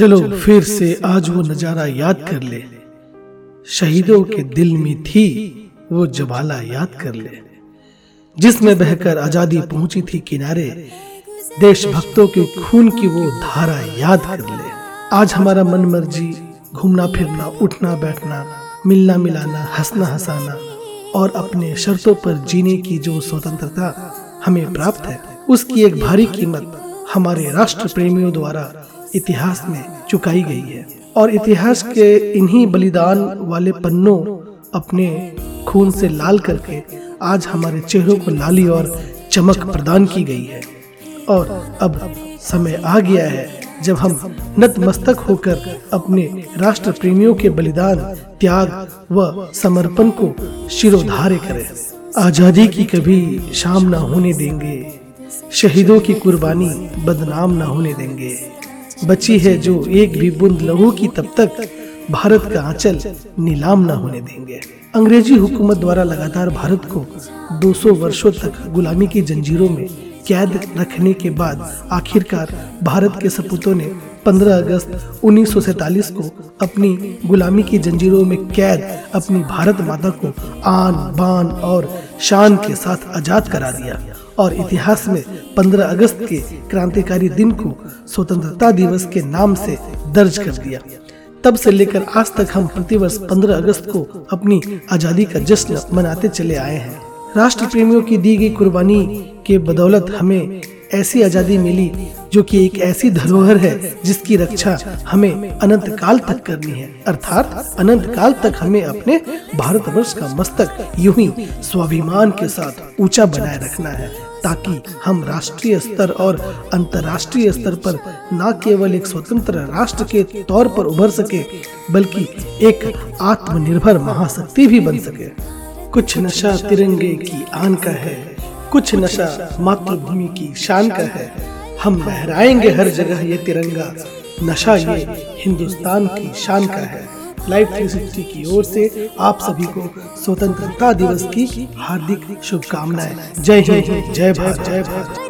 चलो फिर से आज वो नज़ारा याद कर ले। शहीदों के दिल में थी वो जबाला याद कर ले। जिसमें बहकर आज़ादी पहुँची थी किनारे। देशभक्तों के खून की वो धारा याद कर ले। आज हमारा मन मर्ज़ी घूमना फिरना उठना बैठना मिलना मिलाना हंसना हंसाना और अपने शर्तों पर जीने की जो स्वतंत्रता हमें प्राप्त है उसकी एक भारी कीमत हमारे राष्ट्र प्रेमियों द्वारा इतिहास में चुकाई गई है। और इतिहास के इन्हीं बलिदान वाले पन्नों अपने खून से लाल करके आज हमारे चेहरों को लाली और चमक प्रदान की गई है। और अब समय आ गया है जब हम नतमस्तक होकर अपने राष्ट्र प्रेमियों के बलिदान, त्याग व समर्पण को शिरोधार्य करें। आज़ादी की कभी शाम न होने देंगे, शहीदों की कुर्बानी बदनाम न होने देंगे। बची है जो एक भी बूंद लहू की तब तक भारत का आंचल नीलाम न होने देंगे। अंग्रेज़ी हुकूमत द्वारा लगातार भारत को 200 वर्षों तक गुलामी की जंजीरों में कैद रखने के बाद आखिरकार भारत के सपूतों ने 15 अगस्त 1947 को अपनी गुलामी की जंजीरों में कैद अपनी भारत माता को आन बान और शान के साथ आज़ाद करा दिया। और इतिहास में 15 अगस्त के क्रांतिकारी दिन को स्वतंत्रता दिवस के नाम से दर्ज कर दिया। तब से लेकर आज तक हम प्रतिवर्ष 15 अगस्त को अपनी आज़ादी का जश्न मनाते चले आए हैं। राष्ट्र प्रेमियों की दी गई कुर्बानी के बदौलत हमें ऐसी आज़ादी मिली जो कि एक ऐसी धरोहर है जिसकी रक्षा हमें अनंत काल तक करनी है। अर्थात अनंत काल तक हमें अपने भारतवर्ष का मस्तक यूँ ही स्वाभिमान के साथ ऊँचा बनाए रखना है। ताकि हम राष्ट्रीय स्तर और अंतर्राष्ट्रीय स्तर पर न केवल एक स्वतंत्र राष्ट्र के तौर पर उभर सके, बल्कि एक आत्मनिर्भर महाशक्ति भी बन सके। कुछ नशा तिरंगे की आन का है, कुछ नशा मातृभूमि की शान का है। हम लहराएँगे हर जगह ये तिरंगा, नशा ये हिंदुस्तान की शान का है। लाइव 360 की ओर से आप सभी को स्वतंत्रता दिवस की हार्दिक शुभकामनाएँ। जय हिंद जय भारत जय भारत।